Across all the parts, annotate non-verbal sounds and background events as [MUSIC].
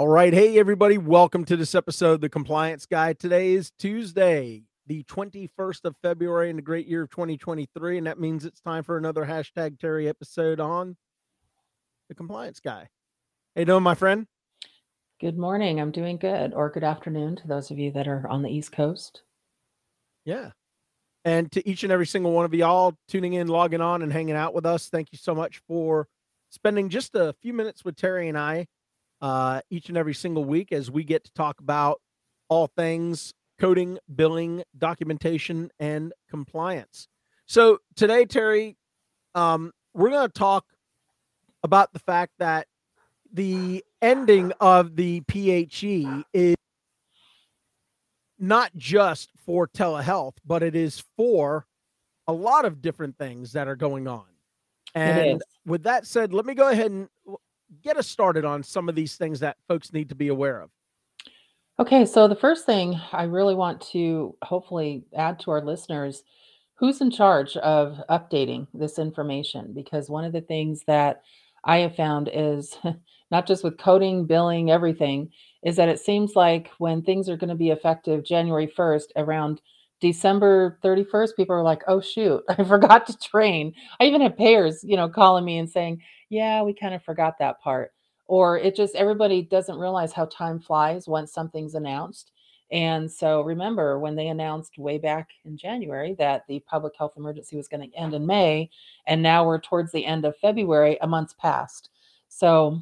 All right. Hey, everybody. Welcome to this episode of The Compliance Guy. Today is Tuesday, the 21st of February in the great year of 2023. And that means it's time for another hashtag Terry episode on The Compliance Guy. Hey, doing, my friend? Good morning. I'm doing good. Or good afternoon to those of you that are on the East Coast. Yeah. And to each and every single one of y'all tuning in, logging on, and hanging out with us, thank you so much for spending just a few minutes with Terry and I uh, each and every single week as we get to talk about all things coding, billing, documentation, and compliance. So today, Terry, um, we're going to talk about the fact that the ending of the PHE is not just for telehealth, but it is for a lot of different things that are going on. And with that said, let me go ahead and get us started on some of these things that folks need to be aware of. Okay, so the first thing I really want to hopefully add to our listeners who's in charge of updating this information? Because one of the things that I have found is [LAUGHS] not just with coding, billing, everything, is that it seems like when things are going to be effective January 1st, around December 31st, people are like, oh, shoot, [LAUGHS] I forgot to train. I even have payers, you know, calling me and saying, yeah, we kind of forgot that part. Or it just, everybody doesn't realize how time flies once something's announced. And so remember when they announced way back in January that the public health emergency was going to end in May, and now we're towards the end of February, a month's passed. So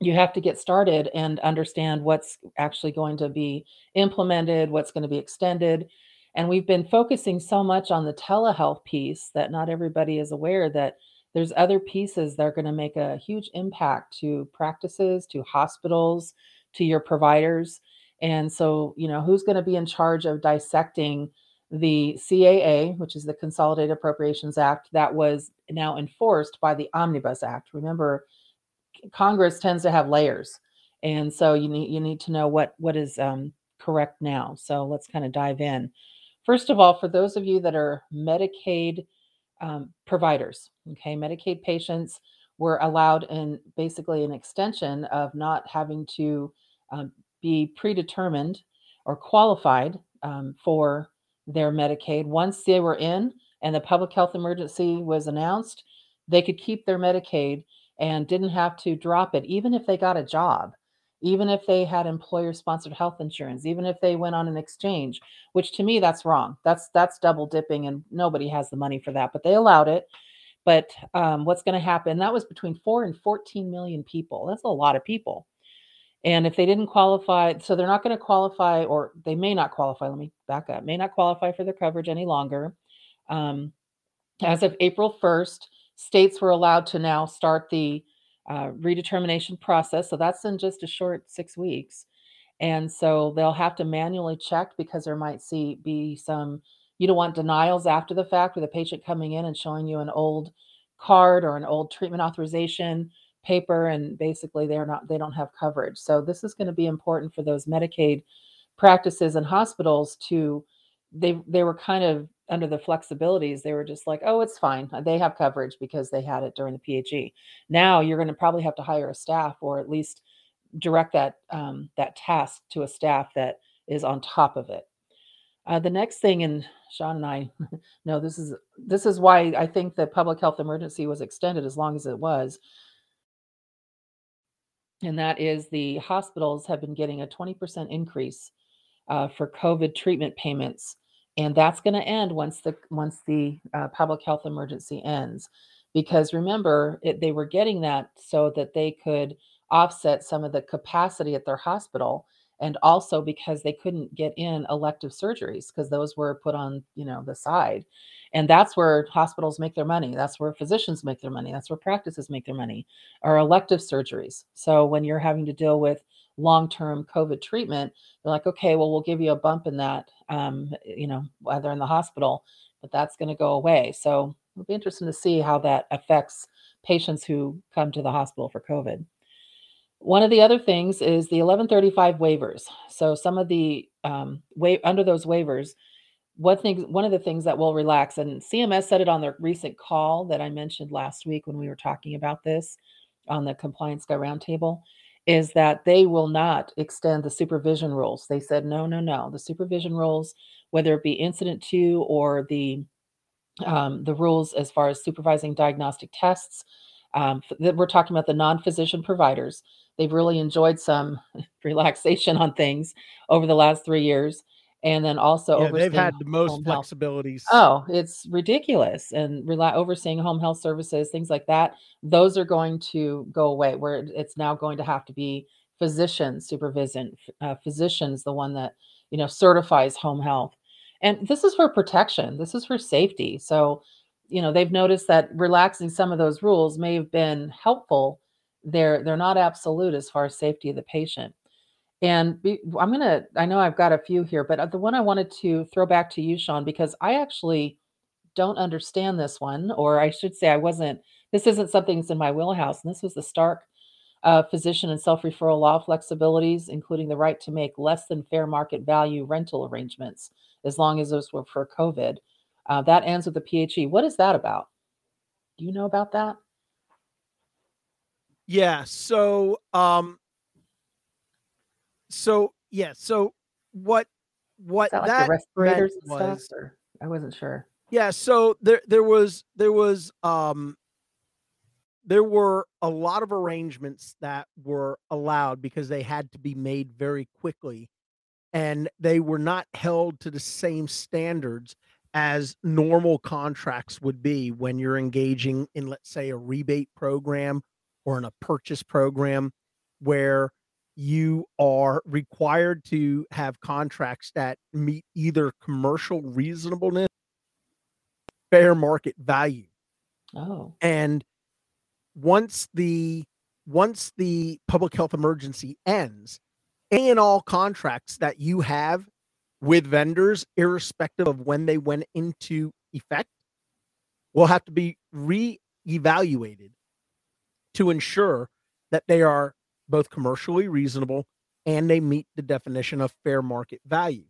you have to get started and understand what's actually going to be implemented, what's going to be extended. And we've been focusing so much on the telehealth piece that not everybody is aware that there's other pieces that are going to make a huge impact to practices, to hospitals, to your providers. And so, you know, who's going to be in charge of dissecting the CAA, which is the Consolidated Appropriations Act, that was now enforced by the Omnibus Act? Remember, Congress tends to have layers, and so you need you need to know what what is um, correct now. So let's kind of dive in. First of all, for those of you that are Medicaid um, providers. Okay, Medicaid patients were allowed in basically an extension of not having to um, be predetermined or qualified um, for their Medicaid. Once they were in and the public health emergency was announced, they could keep their Medicaid and didn't have to drop it, even if they got a job even if they had employer sponsored health insurance even if they went on an exchange which to me that's wrong. That's that's double dipping and nobody has the money for that but they allowed it. But um, what's going to happen that was between 4 and 14 million people. That's a lot of people. And if they didn't qualify so they're not going to qualify or they may not qualify let me back up may not qualify for their coverage any longer. Um, as of april 1st states were allowed to now start the uh, redetermination process. So that's in just a short six weeks. And so they'll have to manually check because there might see be some, you don't want denials after the fact with a patient coming in and showing you an old card or an old treatment authorization paper and basically they're not they don't have coverage. So this is going to be important for those Medicaid practices and hospitals to they they were kind of under the flexibilities, they were just like, oh, it's fine. Uh, they have coverage because they had it during the PHE. Now you're going to probably have to hire a staff or at least direct that um, that task to a staff that is on top of it. Uh, the next thing, and Sean and I [LAUGHS] know this is this is why I think the public health emergency was extended as long as it was, and that is the hospitals have been getting a 20% increase uh, for COVID treatment payments and that's going to end once the once the uh, public health emergency ends. Because remember it, they were getting that so that they could offset some of the capacity at their hospital and also because they couldn't get in elective surgeries because those were put on you know the side and that's where hospitals make their money that's where physicians make their money that's where practices make their money are elective surgeries. So when you're having to deal with long-term covid treatment they're like okay well we'll give you a bump in that um, you know while they're in the hospital but that's going to go away. So it'll be interesting to see how that affects patients who come to the hospital for covid one of the other things is the 1135 waivers. So some of the um, wa- under those waivers, one thing, one of the things that will relax, and CMS said it on their recent call that I mentioned last week when we were talking about this on the Compliance Guy Roundtable, is that they will not extend the supervision rules. They said no, no, no. The supervision rules, whether it be incident to or the um, the rules as far as supervising diagnostic tests, um, that we're talking about the non-physician providers they've really enjoyed some [LAUGHS] relaxation on things over the last three years. And then also yeah, they've had the most flexibilities. Health. Oh, it's ridiculous. And rela- overseeing home health services, things like that, those are going to go away where it's now going to have to be physician supervision. Uh, physicians, the one that, you know, certifies home health. And this is for protection. This is for safety. So, you know, they've noticed that relaxing some of those rules may have been helpful they're they're not absolute as far as safety of the patient. And be, I'm gonna I know I've got a few here, but uh, the one I wanted to throw back to you, Sean, because I actually don't understand this one, or I should say I wasn't. This isn't something that's in my wheelhouse, and this was the Stark uh, physician and self-referral law flexibilities, including the right to make less than fair market value rental arrangements, as long as those were for COVID. Uh, that ends with the PHE. What is that about? Do you know about that? Yeah. So, um, so yeah. So what, what that, that respirators was, stuff, or I wasn't sure. Yeah. So there, there was, there was, um, there were a lot of arrangements that were allowed because they had to be made very quickly and they were not held to the same standards as normal contracts would be when you're engaging in let's say a rebate program or in a purchase program where you are required to have contracts that meet either commercial reasonableness fair market value. Oh. And once the once the public health emergency ends any and all contracts that you have with vendors irrespective of when they went into effect will have to be re-evaluated to ensure that they are both commercially reasonable and they meet the definition of fair market value.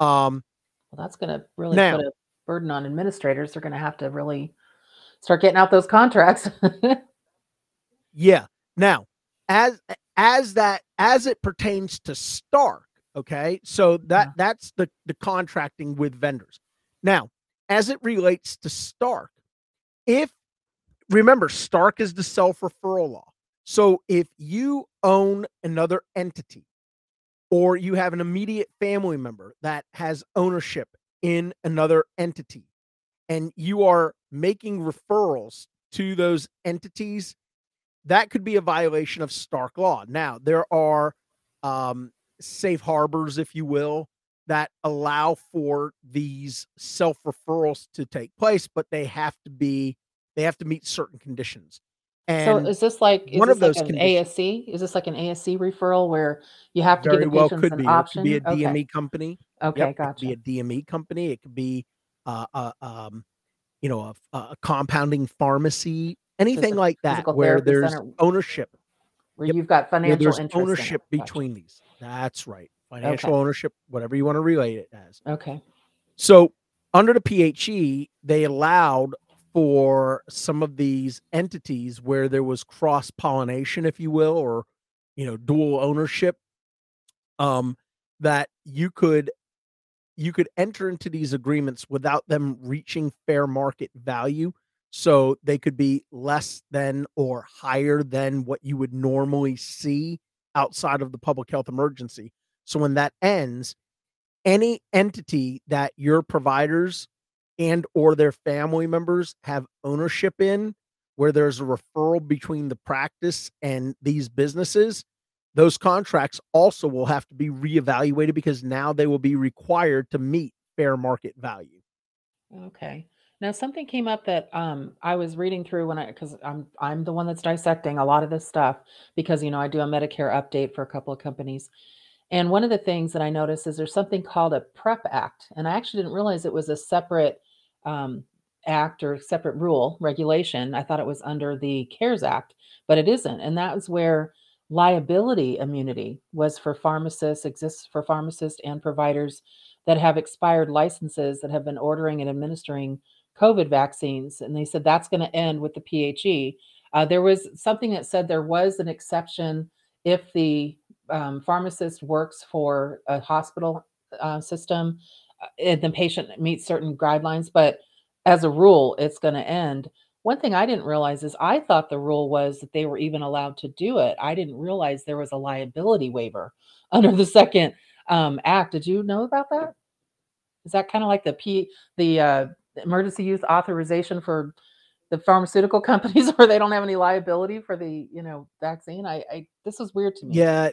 Um, well, that's going to really now, put a burden on administrators. They're going to have to really start getting out those contracts. [LAUGHS] yeah. Now, as as that as it pertains to Stark, okay, so that yeah. that's the the contracting with vendors. Now, as it relates to Stark, if remember, Stark is the self referral law. So if you own another entity or you have an immediate family member that has ownership in another entity and you are making referrals to those entities, that could be a violation of Stark law. Now, there are um, safe harbors, if you will, that allow for these self referrals to take place, but they have to be they have to meet certain conditions. And so is this like is one of those like an ASC? Is this like an ASC referral where you have to give the well could an be. option? It could be a DME okay. company. Okay, yep, gotcha. It could be a DME company. It could be uh, uh um, you know, a, a compounding pharmacy, anything like that, where there's center, ownership. Where yep. you've got financial there's ownership between gotcha. these. That's right. Financial okay. ownership, whatever you want to relate it as. Okay. So under the PHE, they allowed for some of these entities where there was cross pollination, if you will, or you know, dual ownership, um, that you could you could enter into these agreements without them reaching fair market value. So they could be less than or higher than what you would normally see outside of the public health emergency. So when that ends, any entity that your providers and or their family members have ownership in where there's a referral between the practice and these businesses those contracts also will have to be reevaluated because now they will be required to meet fair market value. Okay. Now something came up that um, I was reading through when I because I'm I'm the one that's dissecting a lot of this stuff because you know I do a Medicare update for a couple of companies. And one of the things that I noticed is there's something called a PREP Act, and I actually didn't realize it was a separate um, act or separate rule regulation. I thought it was under the CARES Act, but it isn't, and that was where liability immunity was for pharmacists, exists for pharmacists and providers that have expired licenses that have been ordering and administering COVID vaccines. And they said that's going to end with the PHE. Uh, there was something that said there was an exception if the um, pharmacist works for a hospital uh, system uh, and the patient meets certain guidelines, but as a rule, it's going to end. One thing I didn't realize is I thought the rule was that they were even allowed to do it. I didn't realize there was a liability waiver [LAUGHS] under the second um, act. Did you know about that? Is that kind of like the P the uh, emergency use authorization for the pharmaceutical [LAUGHS] companies where they don't have any liability for the you know vaccine? I, I this was weird to me. Yeah,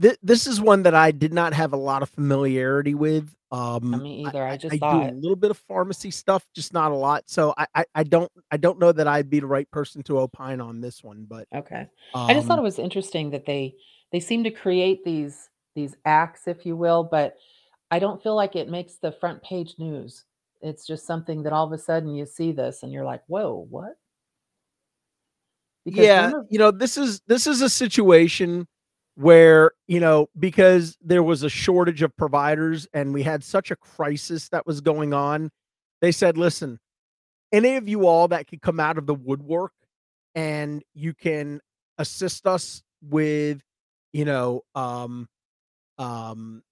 th- this is one that I did not have a lot of familiarity with. Um, me either. I just I, do it. a little bit of pharmacy stuff, just not a lot. So I, I, I don't I don't know that I'd be the right person to opine on this one. But Okay. um, I just thought it was interesting that they they seem to create these these acts, if you will, but I don't feel like it makes the front page news. It's just something that all of a sudden you see this and you're like, whoa, what? Because yeah, remember, you know this is this is a situation where you know because there was a shortage of providers and we had such a crisis that was going on. They said, listen, any of you all that could come out of the woodwork and you can assist us with you know um um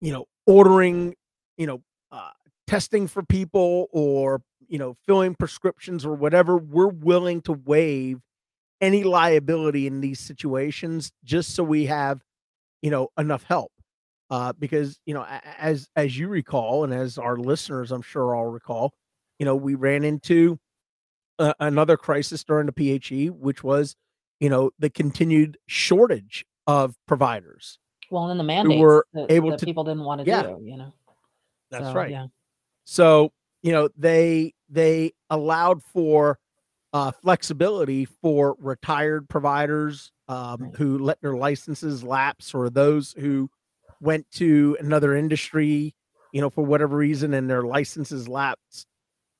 you know ordering you know uh, testing for people or you know filling prescriptions or whatever we're willing to waive any liability in these situations just so we have you know enough help uh because you know as as you recall and as our listeners i'm sure all recall you know we ran into uh, another crisis during the PHE, which was, you know, the continued shortage of providers. well, and then the mandates were that, able that to- people didn't want to Yeah. do, you know. That's So, right. Yeah. So, you know, they they allowed for uh, flexibility for retired providers um, who let their licenses lapse, or those who went to another industry, you know, for whatever reason, and their licenses lapsed.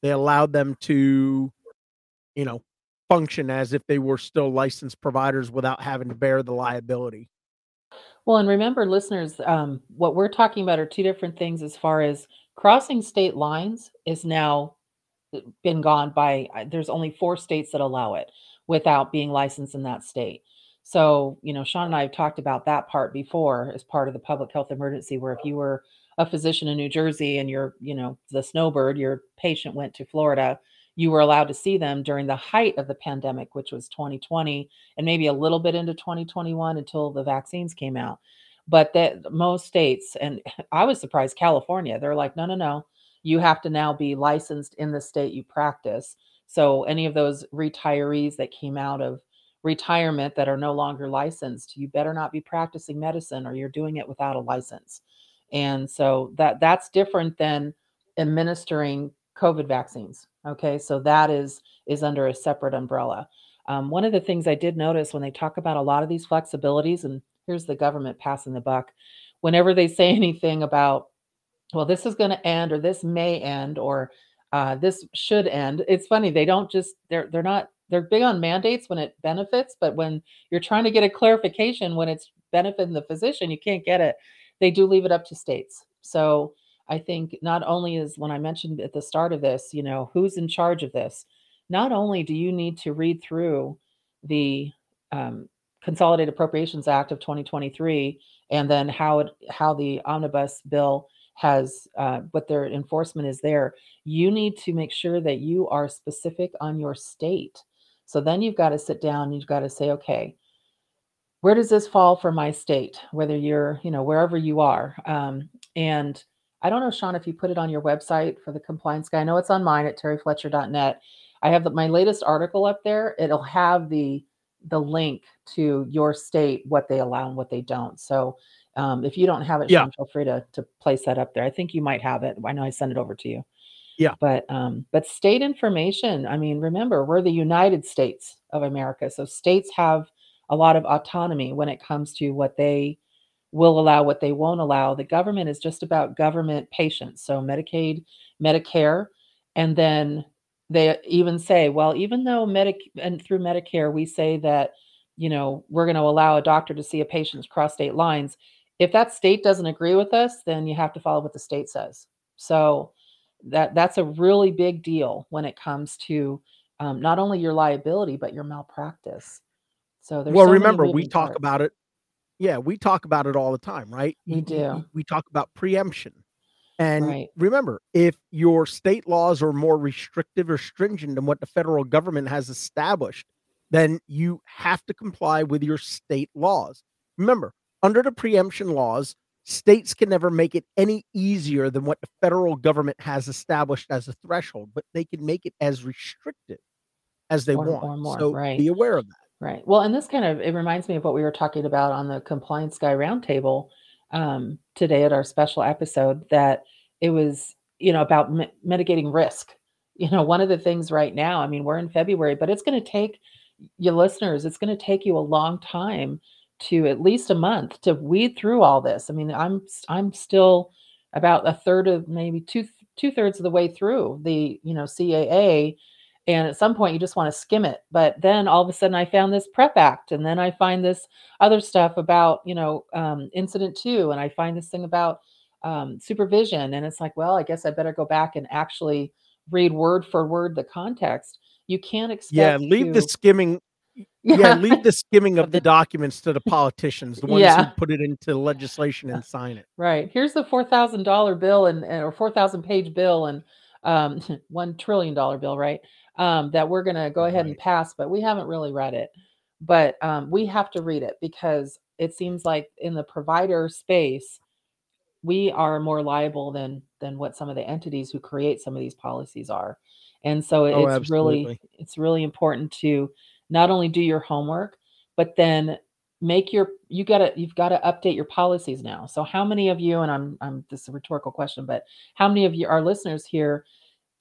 They allowed them to, you know, function as if they were still licensed providers without having to bear the liability. Well, and remember, listeners, um, what we're talking about are two different things as far as crossing state lines is now uh, been gone by, there's only four states that allow it without being licensed in that state. So, you know, Sean and I have talked about that part before as part of the public health emergency, where if you were a physician in New Jersey and you're, you know, the snowbird, your patient went to Florida, you were allowed to see them during the height of the pandemic, which was 2020 and maybe a little bit into 2021 until the vaccines came out. But that most states, and [LAUGHS] I was surprised, California, they're like, no, no, no, you have to now be licensed in the state you practice. So any of those retirees that came out of retirement that are no longer licensed, you better not be practicing medicine or you're doing it without a license. And so that that's different than administering COVID vaccines. Okay, so that is is under a separate umbrella. Um, one of the things I did notice when they talk about a lot of these flexibilities, and here's the government passing the buck, whenever they say [LAUGHS] anything about, well, this is going to end, or this may end, or uh, this should end, it's funny they don't just they're they're not they're big on mandates when it benefits, but when you're trying to get a clarification when it's benefiting the physician, you can't get it. They do leave it up to states. So I think not only is when I mentioned at the start of this, you know, who's in charge of this, not only do you need to read through the um, Consolidated Appropriations Act of 2023 and then how it how the omnibus bill has uh, what their enforcement is there, you need to make sure that you are specific on your state. So then you've got to sit down, you've got to say, okay, where does this fall for my state? Whether you're, you know, wherever you are. Um, and I don't know, Sean, if you put it on your website for the compliance guy. I know it's on mine at terryfletcher.net. I have the, my latest article up there. It'll have the the link to your state, what they allow and what they don't. So um, if you don't have it, Yeah. Sean, feel free to to place that up there. I think you might have it. I know I sent it over to you. Yeah. But um, but state information. I mean, remember we're the United States of America, so states have a lot of autonomy when it comes to what they will allow, what they won't allow. The government is just about government patients, so Medicaid, Medicare, and then they even say, well, even though Medic and through Medicare we say that you know we're going to allow a doctor to see a patient across state lines if that state doesn't agree with us then you have to follow what the state says so that that's a really big deal when it comes to um, not only your liability but your malpractice so there's well, so remember we talk parts. about it. Yeah, we talk about it all the time, right? We do. y- We talk about preemption. And Right. remember, if your state laws are more restrictive or stringent than what the federal government has established, then you have to comply with your state laws. Remember, under the preemption laws, states can never make it any easier than what the federal government has established as a threshold, but they can make it as restrictive as they Or- want. or more, so right. be aware of that. Right. Well, and this kind of it reminds me of what we were talking about on the Compliance Guy Roundtable um, today at our special episode. That it was, you know, about mi- mitigating risk. You know, one of the things right now. I mean, we're in February, but it's going to take your listeners. It's going to take you a long time to at least a month to weed through all this. I mean, I'm I'm still about a third of maybe two two thirds of the way through the you know CAA and at some point you just want to skim it but then all of a sudden i found this prep act and then i find this other stuff about you know um, incident to and i find this thing about um, supervision and it's like well i guess i better go back and actually read word for word the context you can't expect Yeah, leave the to- skimming. [LAUGHS] Yeah, leave the skimming of the documents to the politicians, the ones Yeah. who put it into [LAUGHS] legislation and sign it. Right. Here's the four thousand dollar bill and and- or four thousand page bill and um, [LAUGHS] one trillion dollar bill, right? Um, that we're gonna go ahead and pass, but we haven't really read it. But um, we have to read it because it seems like in the provider space, we are more liable than than what some of the entities who create some of these policies are. And so Oh, it's really it's really important to not only do your homework, but then make your you got to you've got to update your policies now. So how many of you and I'm I'm this is a rhetorical question, but how many of you our listeners here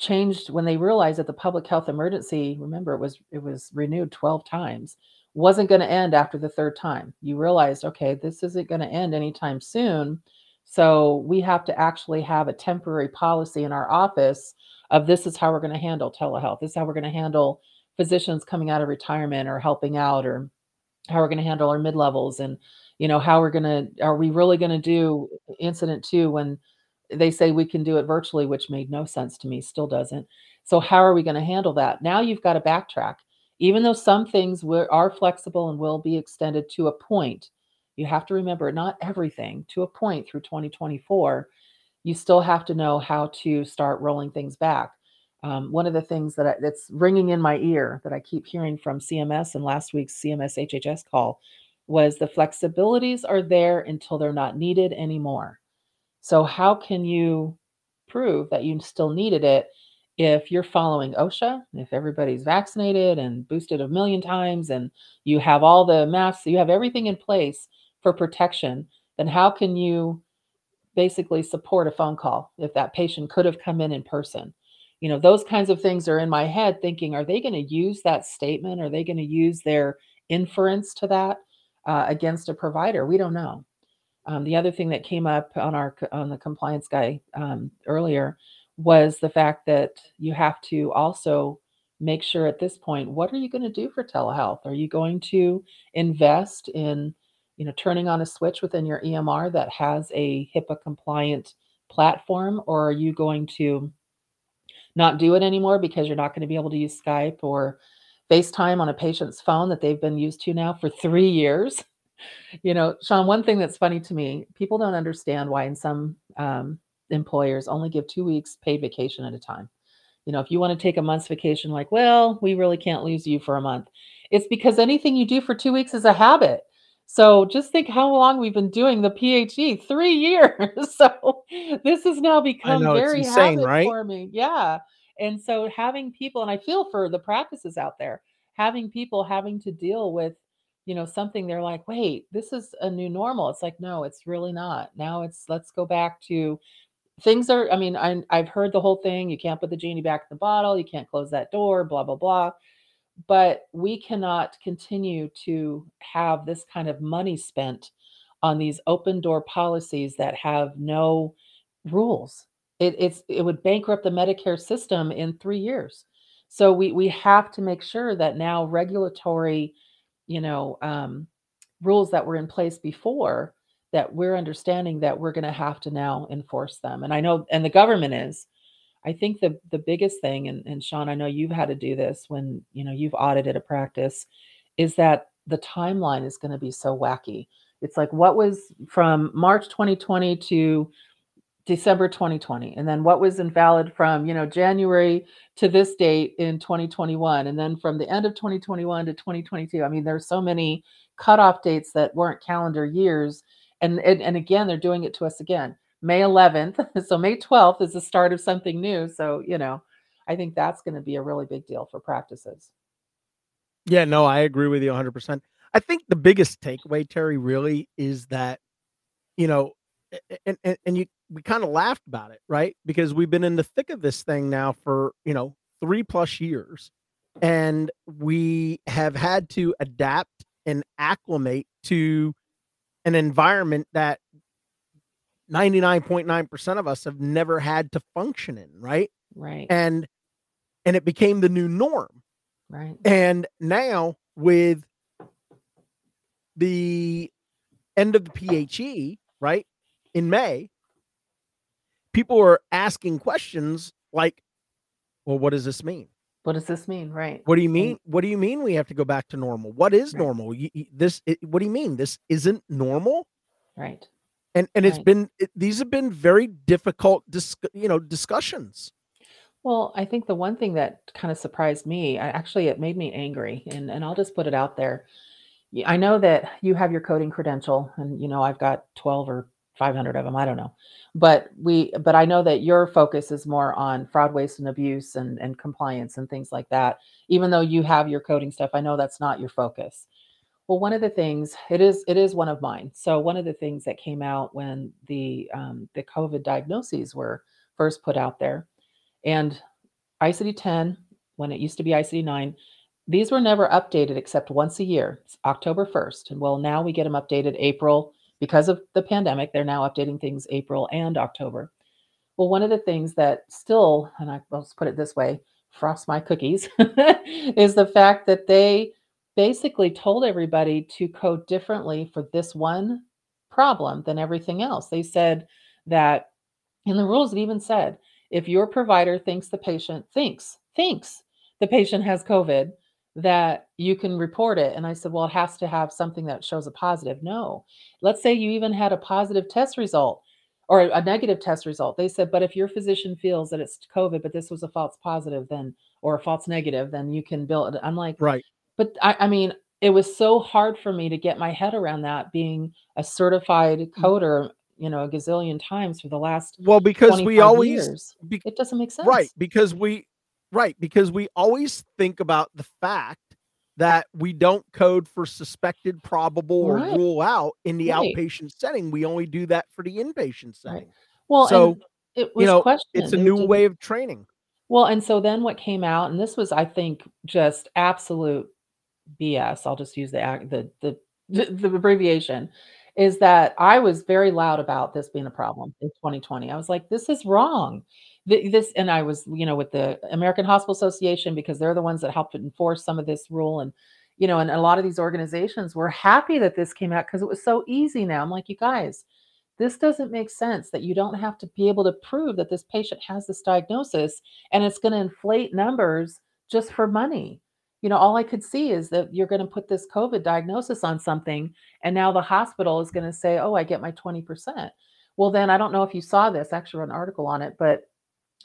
changed when they realized that the public health emergency, remember it was it was renewed 12 times, wasn't going to end after the third time. You realized, okay, this isn't going to end anytime soon. So we have to actually have a temporary policy in our office of this is how we're going to handle telehealth. This is how we're going to handle physicians coming out of retirement or helping out or how we're going to handle our mid-levels and you know how we're going to are we really going to do incident to when they say we can do it virtually which made no sense to me still doesn't. So how are we going to handle that? Now you've got to backtrack. Even though some things are flexible and will be extended to a point you have to remember not everything to a point through 2024 you still have to know how to start rolling things back. Um, one of the things that I, that's ringing in my ear that I keep hearing from CMS and last week's CMS HHS call was the flexibilities are there until they're not needed anymore. So how can you prove that you still needed it if you're following OSHA, if everybody's vaccinated and boosted a million times and you have all the masks, you have everything in place for protection, then how can you basically support a phone call if that patient could have come in in person? you know those kinds of things are in my head thinking are they going to use that statement? Are they going to use their inference to that uh, against a provider? We don't know um, the other thing that came up on our on the compliance guy um, earlier was the fact that you have to also make sure at this point what are you going to do for telehealth are you going to invest in you know turning on a switch within your emr that has a hipaa compliant platform or are you going to not do it anymore because you're not going to be able to use Skype or FaceTime on a patient's phone that they've been used to now for three years. You know, Sean, one thing that's funny to me, people don't understand why in some um, employers only give two weeks paid vacation at a time. You know, if you want to take a month's vacation, like, well, we really can't lose you for a month. It's because anything you do for two weeks is a habit. So just think how long we've been doing the PHE, three years. [LAUGHS] so this has now become know, very insane, habit right? for me. Yeah. And so having people, and I feel for the practices out there, having people having to deal with you know something they're like wait this is a new normal. It's like no it's really not. Now it's let's go back to things are i mean I, i've heard the whole thing you can't put the genie back in the bottle you can't close that door blah blah blah. But we cannot continue to have this kind of money spent on these open door policies that have no rules. It, it's it would bankrupt the medicare system in three years. So we we have to make sure that now regulatory you know um, rules that were in place before that we're understanding that we're going to have to now enforce them. And i know and the government is. I think the the biggest thing and, and sean i know you've had to do this when you know you've audited a practice is that the timeline is going to be so wacky. It's like what was from march 2020 to december 2020 and then what was invalid from you know january to this date in 2021 and then from the end of 2021 to 2022 i mean there's so many cutoff dates that weren't calendar years and, and and again they're doing it to us again. May 11th [LAUGHS] so may 12th is the start of something new so you know i think that's going to be a really big deal for practices. Yeah, no, I agree with you 100%. I think the biggest takeaway, Terry, really is that, you know, and, and, and you, we kind of laughed about it, right? Because we've been in the thick of this thing now for, you know, three plus years. And we have had to adapt and acclimate to an environment that 99.9% of us have never had to function in, right? right And, and it became the new norm. right And now with the end of the PHE, right, in May, people are asking questions like, well, what does this mean? what does this mean right What do you mean? What do you mean we have to go back to normal? What is Right. normal? You, you- this, it, what do you mean? This isn't normal? right And and it's been it, these have been very difficult, dis, you know, discussions. Well, I think the one thing that kind of surprised me, I, actually, it made me angry, and and I'll just put it out there. I know that you have your coding credential, and you know I've got twelve or five hundred of them. I don't know, but we, but I know that your focus is more on fraud, waste, and abuse, and and compliance and things like that. Even though you have your coding stuff, I know that's not your focus. Well, one of the things it is it is one of mine. So one of the things that came out when the um, the COVID diagnoses were first put out there and ICD 10, when it used to be ICD 9, these were never updated except once a year, October 1st. And well, now we get them updated April because of the pandemic. They're now updating things April and October. Well, one of the things that still, and I, I'll just put it this way, frost my cookies, [LAUGHS] is the fact that they basically told everybody to code differently for this one problem than everything else. They said that in the rules, it even said if your provider thinks the patient thinks thinks the patient has COVID, that you can report it. And I said, well, it has to have something that shows a positive. No, let's say you even had a positive test result or a negative test result. They said, but if your physician feels that it's COVID, but this was a false positive, then or a false negative, then you can bill it. I'm like, Right. but I, I mean, it was so hard for me to get my head around that being a certified Mm. coder, you know, a gazillion times for the last Well, because we always years. be- It doesn't make sense. right because we right because we always think about the fact that we don't code for suspected probable or rule out in the Right. outpatient setting we only do that for the inpatient setting Well, So, it was you know questioned. it's a new didn't- way of training Well, and so then what came out, and this was, I think, just absolute BS. I'll just use the the, the, [LAUGHS] the abbreviation. Is that I was very loud about this being a problem in 2020. I was like, this is wrong. Th- This, and I was, you know, with the American Hospital Association because they're the ones that helped enforce some of this rule, and you know, and a lot of these organizations were happy that this came out because it was so easy now. I'm like, you guys, this doesn't make sense that you don't have to be able to prove that this patient has this diagnosis and it's going to inflate numbers just for money. You know, all I could see is that you're going to put this COVID diagnosis on something, and now the hospital is going to say, Oh, I get my 20%. Well, then I don't know if you saw this, actually wrote an article on it, but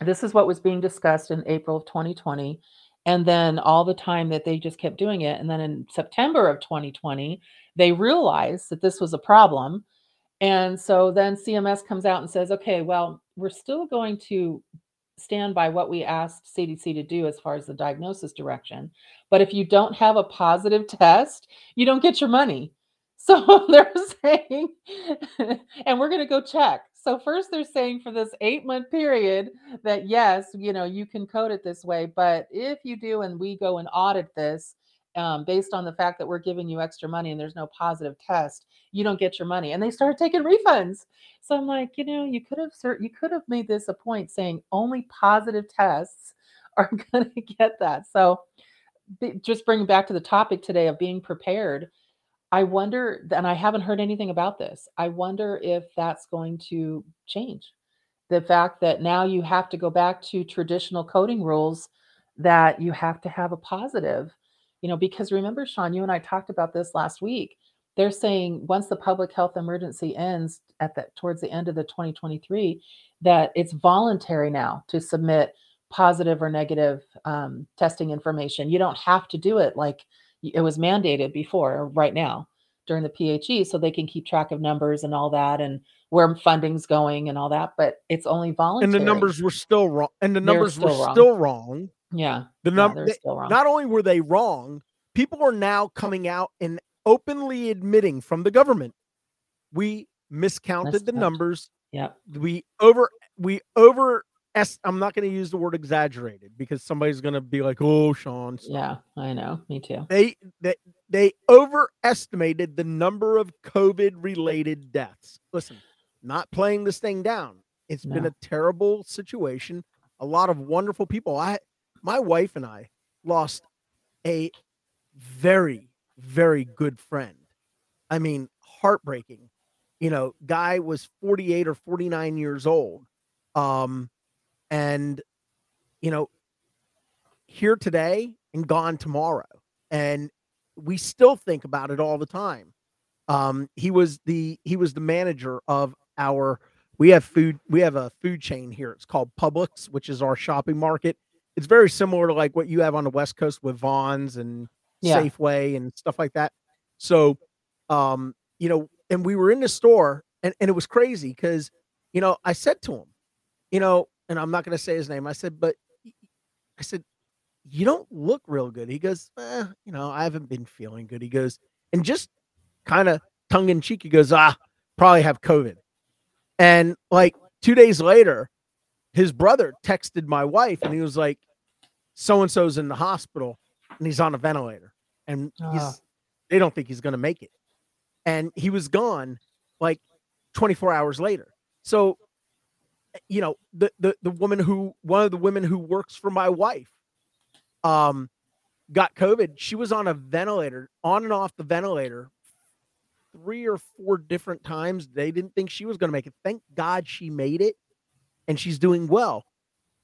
this is what was being discussed in April of 2020. And then all the time that they just kept doing it. And then in September of 2020, they realized that this was a problem. And so then CMS comes out and says, okay, well, we're still going to stand by what we asked CDC to do as far as the diagnosis direction. But if you don't have a positive [LAUGHS] test, you don't get your money. [LAUGHS] So they're [LAUGHS] saying, and we're going to go check. So first they're saying for this eight month period that yes, you know, you can code it this way, but if you do and we go and audit this um, based on the fact that we're giving you extra money and there's no positive test, you don't get your money. And they started taking refunds. So I'm like, you know, you could have you could have made this a point saying only positive tests [LAUGHS] are going to get that. So just bringing back to the topic today of being prepared I wonder, and I haven't heard anything about this. I wonder if that's going to change. The fact that now you have to go back to traditional coding rules that you have to have a positive, you know, because remember, Sean, you and I talked about this last week. They're saying once the public health emergency ends at the towards the end of the 2023, that it's voluntary now to submit positive or negative um, testing information. You don't have to do it like it was mandated before right now during the PHE so they can keep track of numbers and all that and where funding's going and all that but it's only voluntary and the numbers were still wrong and the numbers still were wrong. still wrong. Yeah the number yeah, not only were they wrong people are now coming out and openly admitting from the government we miscounted the numbers. Yeah we over we over I'm not going to use the word exaggerated because somebody's going to be like, "Oh, Sean." Stop. Yeah, I know. Me too. They they they overestimated the number of COVID related deaths. Listen, not playing this thing down. It's no. been a terrible situation. A lot of wonderful people. I my wife and I lost a very very good friend. I mean, heartbreaking. You know, guy was 48 or 49 years old. Um and you know here today and gone tomorrow and we still think about it all the time. Um he was the he was the manager of our we have food we have a food chain here. It's called publix which is our shopping market. It's very similar to like what you have on the west coast with vons and yeah. safeway and stuff like that. So um you know and we were in the store and, and it was crazy because you know i said to him you know and I'm not going to say his name. I said, but I said, you don't look real good. He goes, eh, you know, I haven't been feeling good. He goes, and just kind of tongue in cheek, he goes, ah, probably have COVID. And like two days later, his brother texted my wife and he was like, so and so's in the hospital and he's on a ventilator and he's, uh. they don't think he's going to make it. And he was gone like 24 hours later. So you know the the the woman who one of the women who works for my wife um got covid. She was on a ventilator on and off the ventilator three or four different times. They didn't think she was going to make it. Thank god she made it and she's doing well.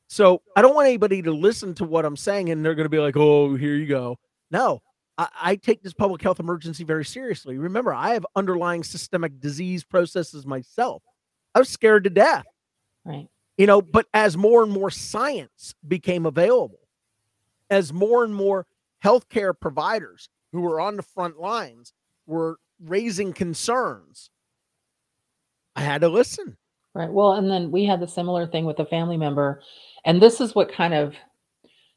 So i don't want anybody to listen to what i'm saying and they're going to be like oh here you go. No I, I take this public health emergency very seriously. Remember i have underlying systemic disease processes myself. I was scared to death Right. You know, but as more and more science became available, as more and more healthcare providers who were on the front lines were raising concerns, I had to listen. Right. Well, and then we had the similar thing with a family member. And this is what kind of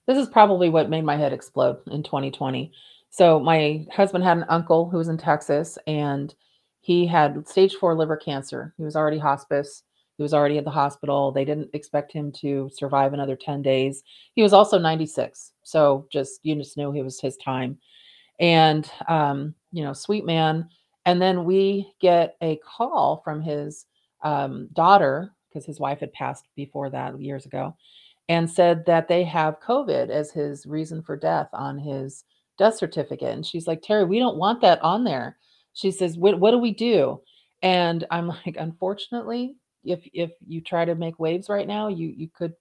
this is probably what made my head explode in 2020. So my husband had an uncle who was in Texas and he had stage 4 liver cancer. He was already hospice. He was already at the hospital. They didn't expect him to survive another 10 days. He was also 96. So just, you just knew it was his time. And, um, you know, sweet man. And then we get a call from his um, daughter, because his wife had passed before that years ago, and said that they have COVID as his reason for death on his death certificate. And she's like, Terry, we don't want that on there. She says, What, what do we do? And I'm [LAUGHS] like, unfortunately, if if you try to make waves right now, you you could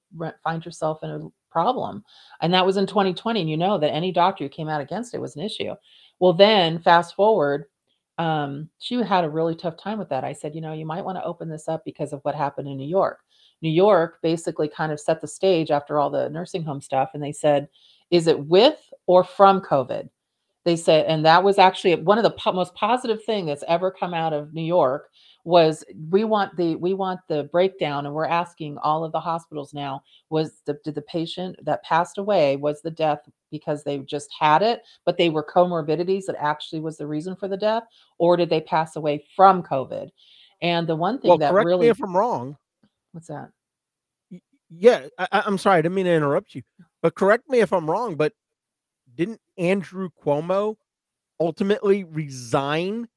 find yourself in a problem. And that was in 2020. And you know that any doctor who came out against it was an issue. Well, then fast forward, um, she had a really tough time with that. I said, you know, you might want to open this up because of what happened in New York. New York basically kind of set the stage after all the nursing home stuff. And they said, is it with or from COVID? They said, and that was actually one of the po- most positive thing that's ever come out of New York was we want the we want the breakdown and we're asking all of the hospitals now was the did the patient that passed away was the death because they just had it but they were comorbidities that actually was the reason for the death or did they pass away from covid and the one thing Well, that correct really me if I'm wrong. what's that Yeah, I, I'm sorry, I didn't mean to interrupt you, but correct me if I'm wrong. But didn't Andrew Cuomo ultimately resign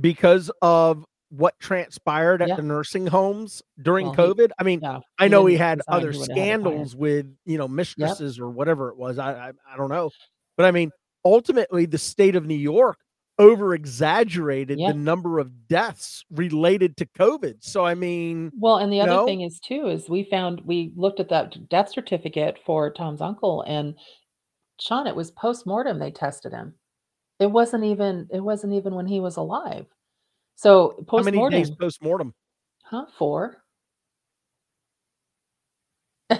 because of what transpired at Yeah. the nursing homes during Well, he- COVID? I mean, no I know he had other he would've had scandals with you know mistresses or whatever it was. I, I I don't know, but I mean, ultimately, the state of New York over exaggerated Yeah. the number of deaths related to COVID. So I mean, Well, and the other know? thing is too is we found we looked at that death certificate for Tom's uncle and Sean, it was post-mortem they tested him. It wasn't even it wasn't even when he was alive. So how many days post mortem? huh? Four. [LAUGHS]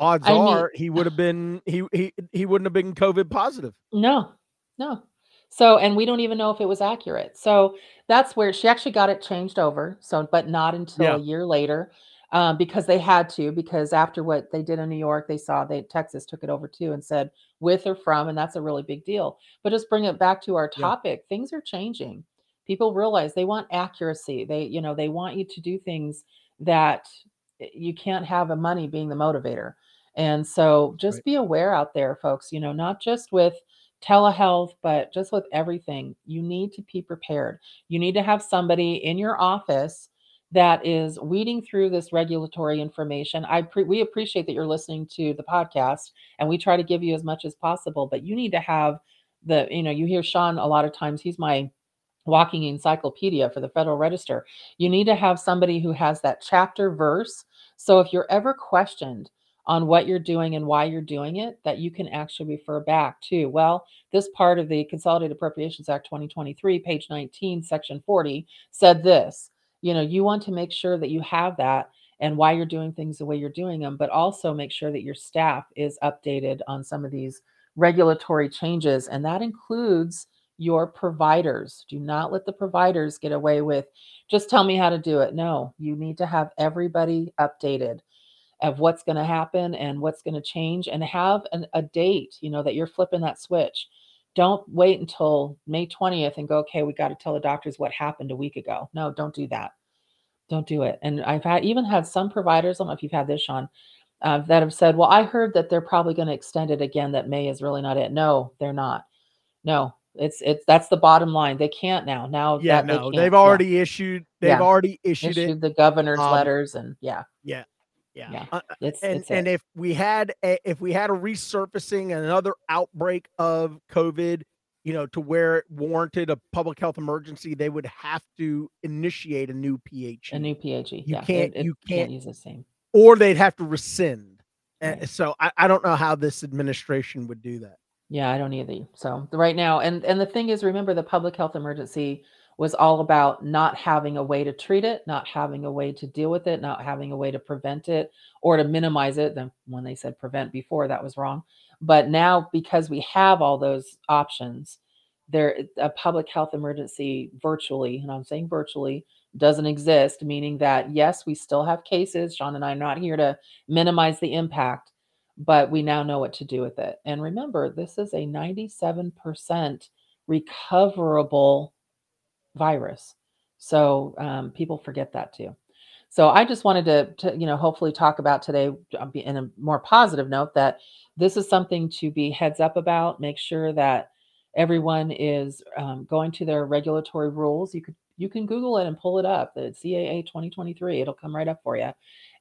Odds I mean- are he would have been he he he wouldn't have been COVID positive. No, no. So, and we don't even know if it was accurate. So that's where she actually got it changed over. So, but not until Yeah. a year later, um, because they had to. Because after what they did in New York, they saw they Texas took it over too and said with or from, and that's a really big deal. But just bring it back to our Yeah. topic. Things are changing. People realize they want accuracy. They, you know, they want you to do things that you can't have a money being the motivator. And so just Right. be aware out there, folks, you know, not just with telehealth, but just with everything, you need to be prepared. You need to have somebody in your office that is weeding through this regulatory information. I pre- we appreciate that you're listening to the podcast and we try to give you as much as possible, but you need to have the, you know, you hear Sean a lot of times, he's my walking encyclopedia for the Federal Register. You need to have somebody who has that chapter verse. So if you're ever questioned on what you're doing and why you're doing it, that you can actually refer back to, well, this part of the Consolidated Appropriations Act 2023, page 19, section 40, said this. You know, you want to make sure that you have that and why you're doing things the way you're doing them, but also make sure that your staff is updated on some of these regulatory changes. And that includes your providers. Do not let the providers get away with just tell me how to do it. No, you need to have everybody updated of what's going to happen and what's going to change and have an, a date, you know, that you're flipping that switch. Don't wait until May 20th and go, okay, we got to tell the doctors what happened a week ago. No, don't do that. Don't do it. And I've had even had some providers, I don't know if you've had this, Sean, uh, that have said, well, I heard that they're probably going to extend it again, that May is really not it. No, they're not. No, it's, it's, that's the bottom line. They can't now. Now Yeah, that they no, can't. they've Yeah. already issued they've Yeah. already issued, issued it. the governor's Um, letters and yeah, Yeah. yeah. Uh, it's, and it's and it. if we had a, if we had a resurfacing another outbreak of COVID, you know, to where it warranted a public health emergency, they would have to initiate a new PHE, a new PHE. You yeah, can't- it, you can't can't- use the same. or they'd have to rescind. Right. So I, I don't know how this administration would do that. Yeah, I don't either. So right now, and and the thing is, remember the public health emergency was all about not having a way to treat it, not having a way to deal with it, not having a way to prevent it or to minimize it. Then when they said prevent before, that was wrong. But now because we have all those options, there a public health emergency virtually, and I'm saying virtually, doesn't exist, meaning that yes, we still have cases. Sean and I are not here to minimize the impact, but we now know what to do with it. And remember, this is a 97% recoverable virus. So um, people forget that too. So I just wanted to, to, you know, hopefully talk about today uh, in a more positive note that this is something to be heads up about. Make sure that everyone is um, going to their regulatory rules. You could you can Google it and pull it up. The CAA 2023. It'll come right up for you,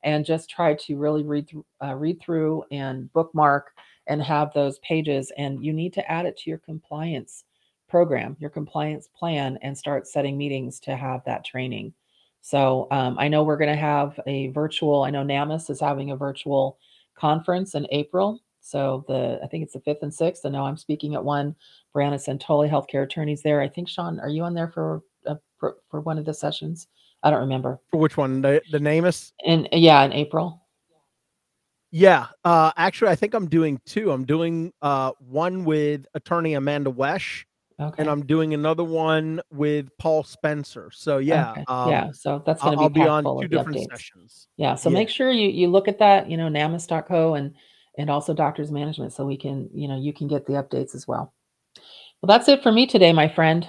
and just try to really read through, uh, read through and bookmark and have those pages. And you need to add it to your compliance program, your compliance plan, and start setting meetings to have that training. So um, I know we're going to have a virtual. I know NAMAS is having a virtual conference in April. So the I think it's the fifth and sixth. I know I'm speaking at one. Brianna Santoli, healthcare attorneys there. I think Sean, are you on there for uh, for, for one of the sessions? I don't remember. For which one? The the NAMAS? And yeah, in April. Yeah. Uh actually I think I'm doing two. I'm doing uh one with attorney Amanda Wesh Okay. and I'm doing another one with Paul Spencer. So yeah, Okay. um, yeah. So that's I'll, going to I'll be, be on two of the different updates. sessions. Yeah. So Yeah. make sure you you look at that. You know, namas.co and and also Doctors Management, so we can you know you can get the updates as well. Well, that's it for me today, my friend.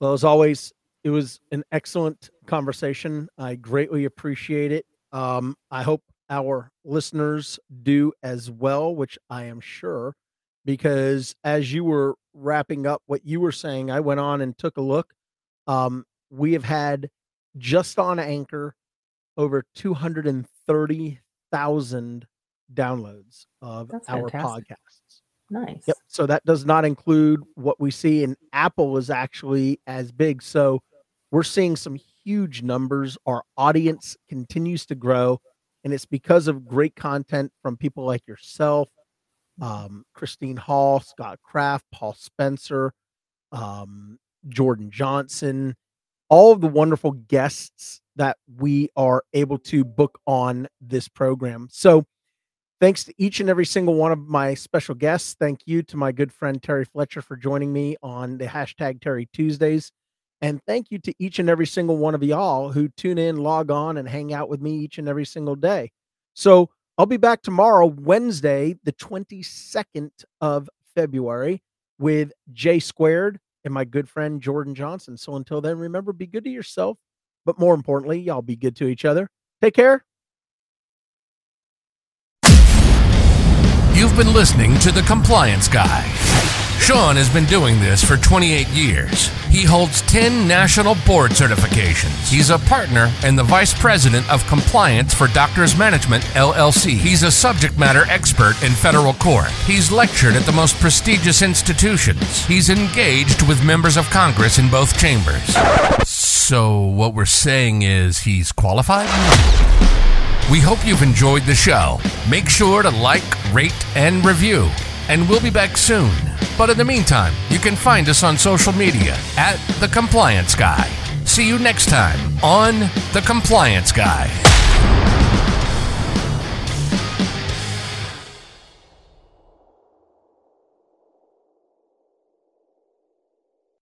Well, as always, it was an excellent conversation. I greatly appreciate it. Um, I hope our listeners do as well, which I am sure, because as you were wrapping up what you were saying, I went on and took a look. Um, we have had just on Anchor over 230,000 downloads of That's our fantastic. podcasts. Nice. Yep. So that does not include what we see in Apple is actually as big. So we're seeing some huge numbers. Our audience continues to grow, and it's because of great content from people like yourself, um, Christine Hall, Scott Kraft, Paul Spencer, um, Jordan Johnson, all of the wonderful guests that we are able to book on this program. So Thanks to each and every single one of my special guests. Thank you to my good friend Terry Fletcher for joining me on the hashtag Terry Tuesdays. And thank you to each and every single one of y'all who tune in, log on, and hang out with me each and every single day. So I'll be back tomorrow, Wednesday, the 22nd of February, with J Squared and my good friend Jordan Johnson. So until then, remember, be good to yourself, but more importantly, y'all be good to each other. Take care. You've been listening to The Compliance Guy. Sean has been doing this for 28 years. He holds 10 national board certifications. He's a partner and the vice president of compliance for Doctors Management LLC. He's a subject matter expert in federal court. He's lectured at the most prestigious institutions. He's engaged with members of Congress in both chambers. So, what we're saying is he's qualified? We hope you've enjoyed the show. Make sure to like, rate, and review. And we'll be back soon. But in the meantime, you can find us on social media at The Compliance Guy. See you next time on The Compliance Guy.